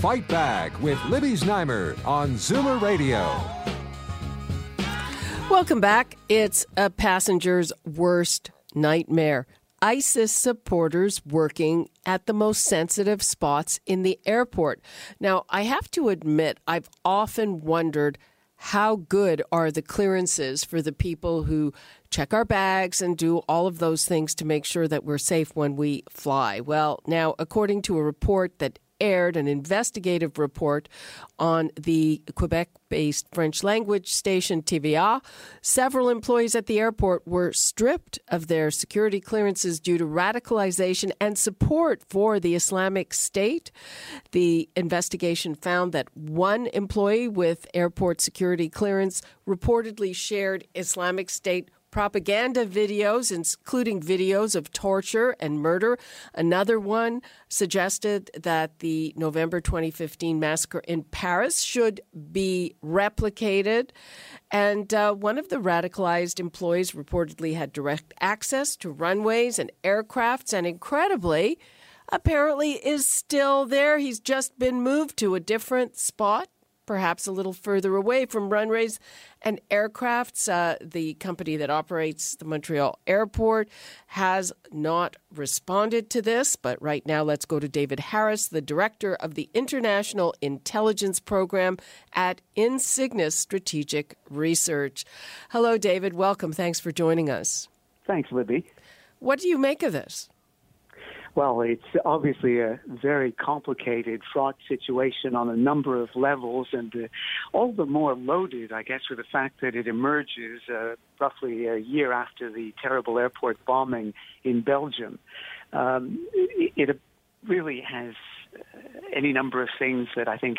Fight Back with Libby Znaimer on Zoomer Radio. Welcome back. It's a passenger's worst nightmare. ISIS supporters working at the most sensitive spots in the airport. Now, I have to admit, I've often wondered how good are the clearances for the people who check our bags and do all of those things to make sure that we're safe when we fly. Well, now, according to a report that aired an investigative report on the Quebec based French language station TVA. Several employees at the airport were stripped of their security clearances due to radicalization and support for the Islamic State. The investigation found that one employee with airport security clearance reportedly shared Islamic State propaganda videos, including videos of torture and murder. Another one suggested that the November 2015 massacre in Paris should be replicated. And uh, one of the radicalized employees reportedly had direct access to runways and aircrafts, and incredibly, apparently is still there. He's just been moved to a different spot perhaps a little further away from runways and aircrafts. Uh, the company that operates the Montreal airport has not responded to this, but right now let's go to David Harris, the director of the International Intelligence Program at Insignis Strategic Research. Hello, David. Welcome. Thanks for joining us. Thanks, Libby. What do you make of this? Well, it's obviously a very complicated, fraught situation on a number of levels, and uh, all the more loaded, I guess, with the fact that it emerges uh, roughly a year after the terrible airport bombing in Belgium. Um, it, really has uh, any number of things that I think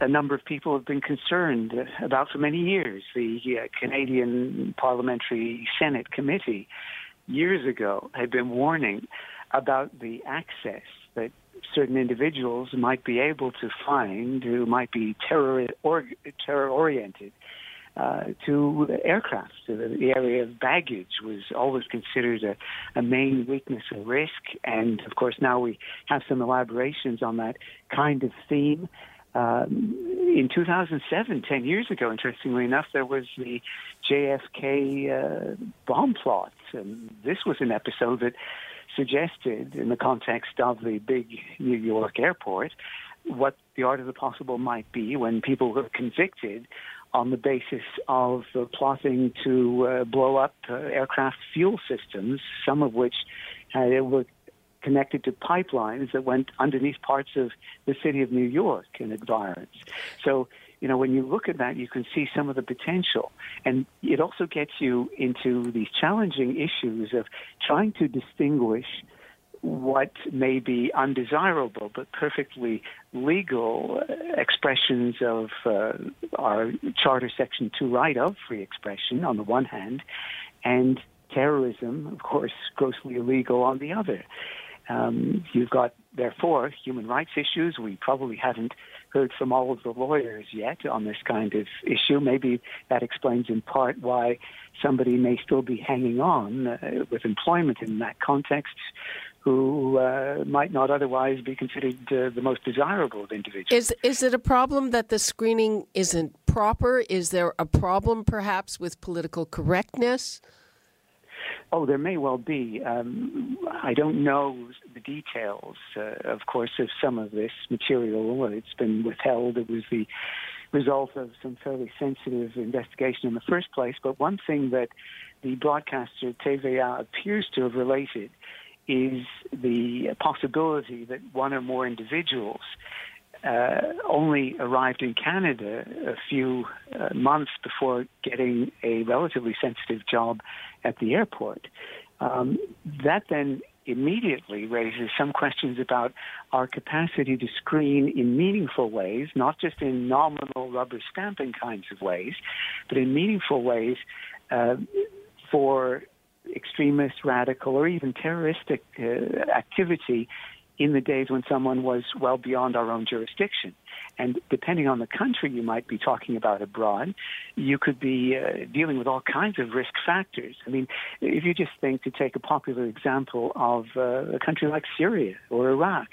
a number of people have been concerned about for many years. The uh, Canadian Parliamentary Senate Committee years ago had been warning about the access that certain individuals might be able to find who might be terror or terror oriented uh, to aircraft. So the area of baggage was always considered a, a main weakness and risk, and of course now we have some elaborations on that kind of theme. Um, in 2007, 10 years ago, interestingly enough, there was the JFK uh, bomb plot. And this was an episode that suggested, in the context of the big New York airport, what the art of the possible might be when people were convicted on the basis of uh, plotting to uh, blow up uh, aircraft fuel systems, some of which were connected to pipelines that went underneath parts of the city of New York and environs. So you know, when you look at that, you can see some of the potential. And it also gets you into these challenging issues of trying to distinguish what may be undesirable but perfectly legal expressions of uh, our Charter Section 2 right of free expression on the one hand, and terrorism, of course, grossly illegal on the other. Um, you've got, therefore, human rights issues. We probably haven't heard from all of the lawyers yet on this kind of issue. Maybe that explains in part why somebody may still be hanging on uh, with employment in that context who uh, might not otherwise be considered uh, the most desirable of individuals. Is is it a problem that the screening isn't proper? Is there a problem perhaps with political correctness? Oh, there may well be. Um, I don't know the details, uh, of course, of some of this material. It's been withheld. It was the result of some fairly sensitive investigation in the first place. But one thing that the broadcaster TVA appears to have related is the possibility that one or more individuals uh, only arrived in Canada a few uh, months before getting a relatively sensitive job at the airport. Um, that then immediately raises some questions about our capacity to screen in meaningful ways, not just in nominal rubber stamping kinds of ways, but in meaningful ways uh, for extremist, radical, or even terroristic uh, activity in the days when someone was well beyond our own jurisdiction. And depending on the country you might be talking about abroad, you could be uh, dealing with all kinds of risk factors. I mean, if you just think to take a popular example of uh, a country like Syria or Iraq,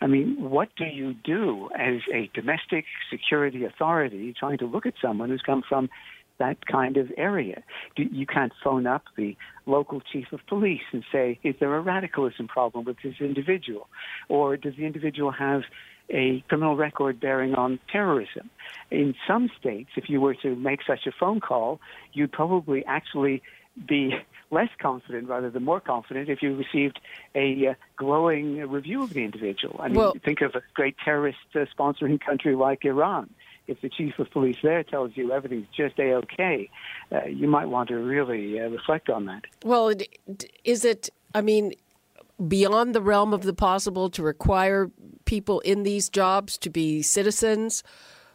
I mean, what do you do as a domestic security authority trying to look at someone who's come from that kind of area. You can't phone up the local chief of police and say, is there a radicalism problem with this individual? Or does the individual have a criminal record bearing on terrorism? In some states, if you were to make such a phone call, you'd probably actually be less confident rather than more confident if you received a uh, glowing review of the individual. I mean, well, think of a great terrorist uh, sponsoring country like Iran if the chief of police there tells you everything's just a okay, uh, you might want to really uh, reflect on that. Well, is it? I mean, beyond the realm of the possible to require people in these jobs to be citizens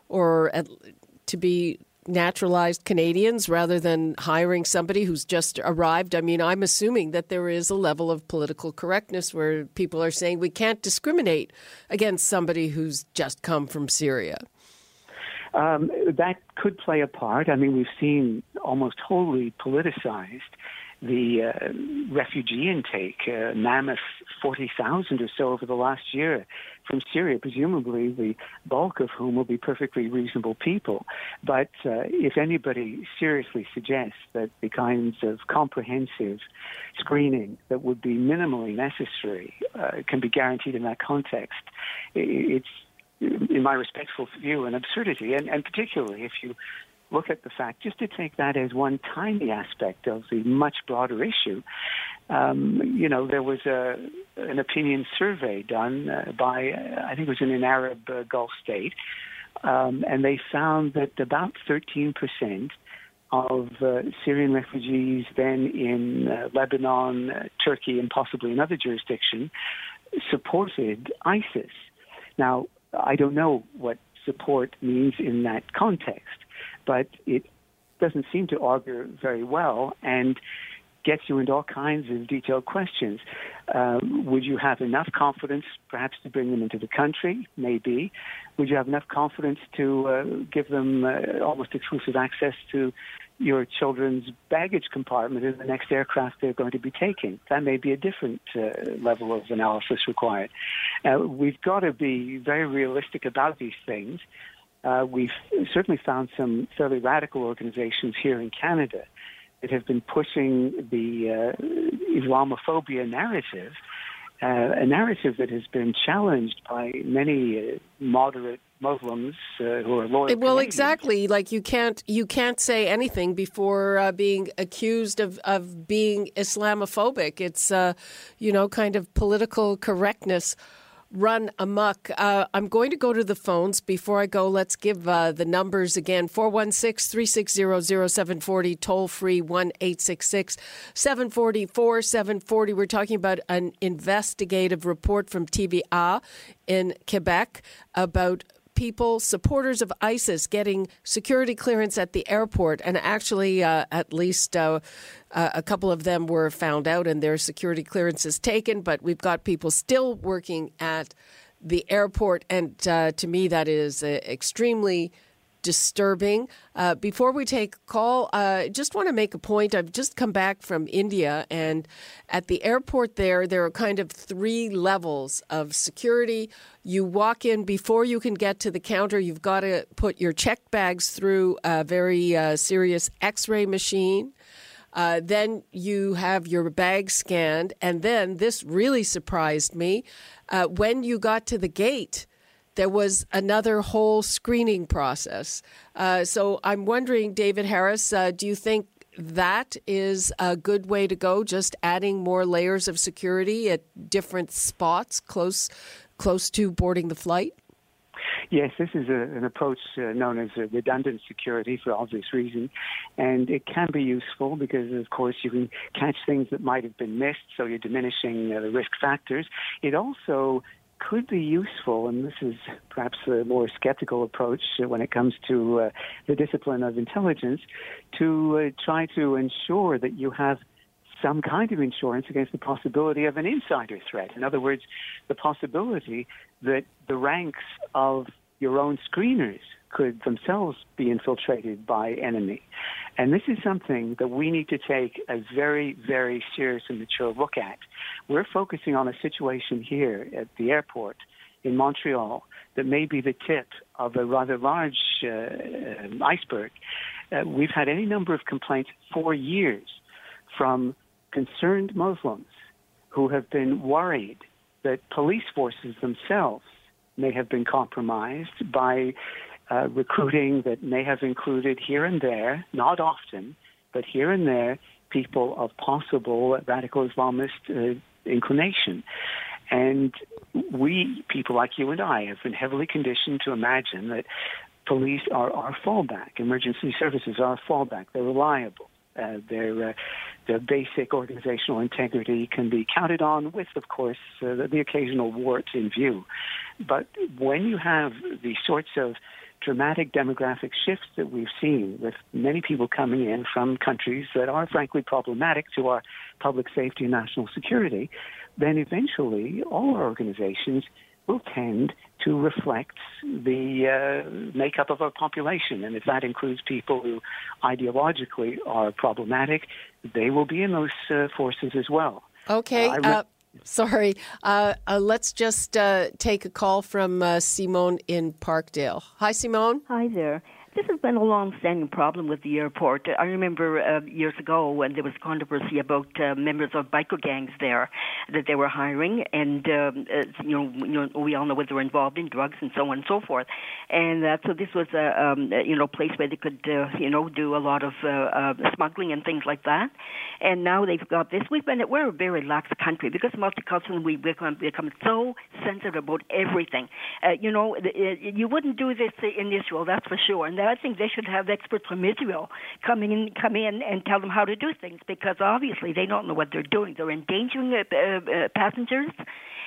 or at, to be naturalized Canadians rather than hiring somebody who's just arrived? I mean, I'm assuming that there is a level of political correctness where people are saying we can't discriminate against somebody who's just come from Syria. Um, that could play a part. I mean, we've seen almost wholly politicized the uh, refugee intake, uh, mammoth 40,000 or so over the last year from Syria, presumably the bulk of whom will be perfectly reasonable people. But uh, if anybody seriously suggests that the kinds of comprehensive screening that would be minimally necessary uh, can be guaranteed in that context, it's in my respectful view, an absurdity. And, and particularly if you look at the fact, just to take that as one tiny aspect of the much broader issue, um, you know, there was a, an opinion survey done uh, by, I think it was in an Arab uh, Gulf state, um, and they found that about 13 percent of uh, Syrian refugees then in uh, Lebanon, uh, Turkey, and possibly another jurisdiction supported ISIS. Now, I don't know what support means in that context, but it doesn't seem to augur very well. And gets you into all kinds of detailed questions. Um, would you have enough confidence, perhaps, to bring them into the country? Maybe. Would you have enough confidence to uh, give them uh, almost exclusive access to your children's baggage compartment in the next aircraft they're going to be taking. That may be a different uh, level of analysis required. Uh, we've got to be very realistic about these things. Uh, we've certainly found some fairly radical organizations here in Canada that have been pushing the uh, Islamophobia narrative, uh, a narrative that has been challenged by many uh, moderate Muslims uh, who are loyal. Well, exactly. Like you can't you can't say anything before uh, being accused of, of being Islamophobic. It's uh, you know kind of political correctness run amok. Uh, I'm going to go to the phones. Before I go, let's give uh, the numbers again 416 360 0740, toll free 1 866 744 740. We're talking about an investigative report from TVA in Quebec about people, supporters of ISIS, getting security clearance at the airport. And actually, uh, at least uh, uh, a couple of them were found out and their security clearances taken. But we've got people still working at the airport. And uh, to me, that is uh, extremely disturbing. Uh, before we take a call, I uh, just want to make a point. I've just come back from India, and at the airport there, there are kind of three levels of security. You walk in before you can get to the counter, you've got to put your check bags through a very uh, serious x ray machine. Uh, then you have your bag scanned, and then this really surprised me. Uh, when you got to the gate, there was another whole screening process. Uh, so I'm wondering, David Harris, uh, do you think that is a good way to go? Just adding more layers of security at different spots close close to boarding the flight? Yes, this is a, an approach uh, known as redundant security for obvious reason, and it can be useful because, of course, you can catch things that might have been missed, so you're diminishing uh, the risk factors. It also could be useful, and this is perhaps a more skeptical approach when it comes to uh, the discipline of intelligence, to uh, try to ensure that you have some kind of insurance against the possibility of an insider threat. In other words, the possibility that the ranks of your own screeners could themselves be infiltrated by enemy. And this is something that we need to take a very, very serious and mature look at. We're focusing on a situation here at the airport in Montreal that may be the tip of a rather large uh, iceberg. Uh, we've had any number of complaints for years from concerned Muslims who have been worried that police forces themselves may have been compromised by uh, recruiting that may have included here and there, not often, but here and there, people of possible radical Islamist uh, inclination. And we, people like you and I, have been heavily conditioned to imagine that police are our fallback, emergency services are our fallback, they're reliable. Uh, their uh, their basic organizational integrity can be counted on, with, of course, uh, the, the occasional wart in view. But when you have the sorts of dramatic demographic shifts that we've seen with many people coming in from countries that are frankly problematic to our public safety and national security, then eventually all our organizations will tend to reflect the uh, makeup of our population. And if that includes people who ideologically are problematic, they will be in those uh, forces as well. Okay. Uh, re- sorry. Uh, uh, let's just uh, take a call from Simone in Parkdale. Hi, Simone. Hi there. This has been a long-standing problem with the airport. I remember uh, years ago when there was controversy about uh, members of biker gangs there that they were hiring, and um, uh, you, know, you know, we all know what they were involved in, drugs and so on and so forth. And uh, so this was a um, you know place where they could uh, you know do a lot of uh, uh, smuggling and things like that. And now they've got this. We've been we're a very lax country because multicultural. We become become so sensitive about everything. Uh, you know, you wouldn't do this in Israel, that's for sure. And that I think they should have experts from Israel come in, come in and tell them how to do things because obviously they don't know what they're doing. They're endangering uh, uh, passengers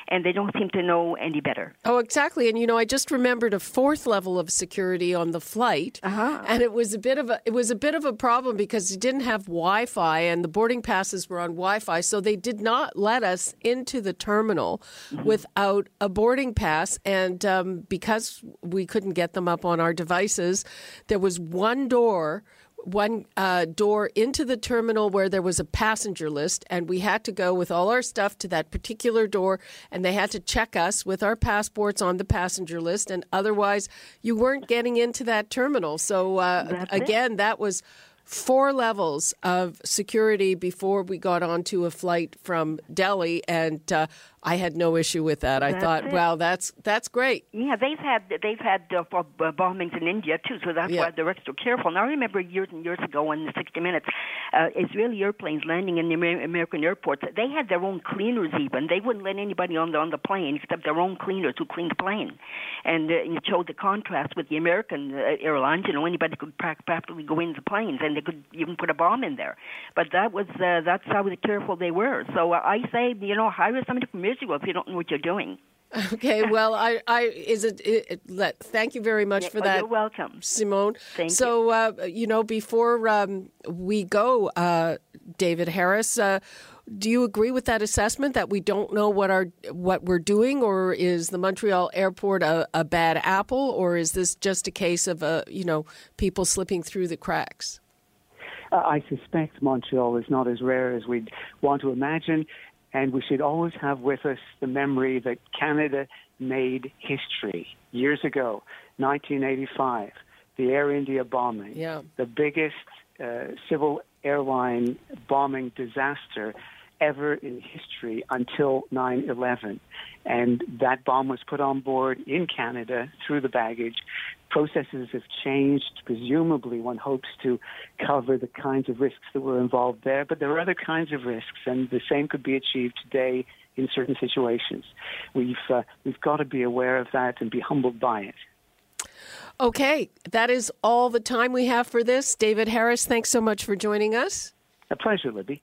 and they don't seem to know any better. Oh, exactly. And you know, I just remembered a fourth level of security on the flight, uh-huh. and it was a bit of a it was a bit of a problem because it didn't have Wi-Fi, and the boarding passes were on Wi-Fi, so they did not let us into the terminal mm-hmm. without a boarding pass, and um, because we couldn't get them up on our devices, there was one door one uh, door into the terminal where there was a passenger list, and we had to go with all our stuff to that particular door, and they had to check us with our passports on the passenger list, and otherwise you weren't getting into that terminal. So uh, again, it. that was four levels of security before we got onto a flight from Delhi, and uh, I had no issue with that. I that's thought, it. wow, that's that's great. Yeah, they've had they've had uh, uh, bombings in India too, so that's yeah. why they're extra careful. Now, I remember years and years ago in the 60 Minutes, uh, Israeli airplanes landing in the American airports. They had their own cleaners. Even they wouldn't let anybody on the on the plane except their own cleaners who cleaned the plane, and uh, it showed the contrast with the American uh, airlines. You know, anybody could practically go into the planes, and they could even put a bomb in there. But that was uh, that's how careful they were. So uh, I say, you know, hire somebody from Israel if you don't know what you're doing. Okay, well, I, I is it, it, it let, thank you very much yeah, for that. You're welcome, Simone. Thank so, you. uh, you know, before um, we go, uh, David Harris, uh, do you agree with that assessment that we don't know what our what we're doing, or is the Montreal airport a, a bad apple, or is this just a case of uh, you know people slipping through the cracks? Uh, I suspect Montreal is not as rare as we'd want to imagine. And we should always have with us the memory that Canada made history years ago, 1985, the Air India bombing, yeah. the biggest uh, civil airline bombing disaster ever in history until 9 11. And that bomb was put on board in Canada through the baggage. Processes have changed. Presumably, one hopes to cover the kinds of risks that were involved there, but there are other kinds of risks, and the same could be achieved today in certain situations. We've, uh, we've got to be aware of that and be humbled by it. Okay, that is all the time we have for this. David Harris, thanks so much for joining us. A pleasure, Libby.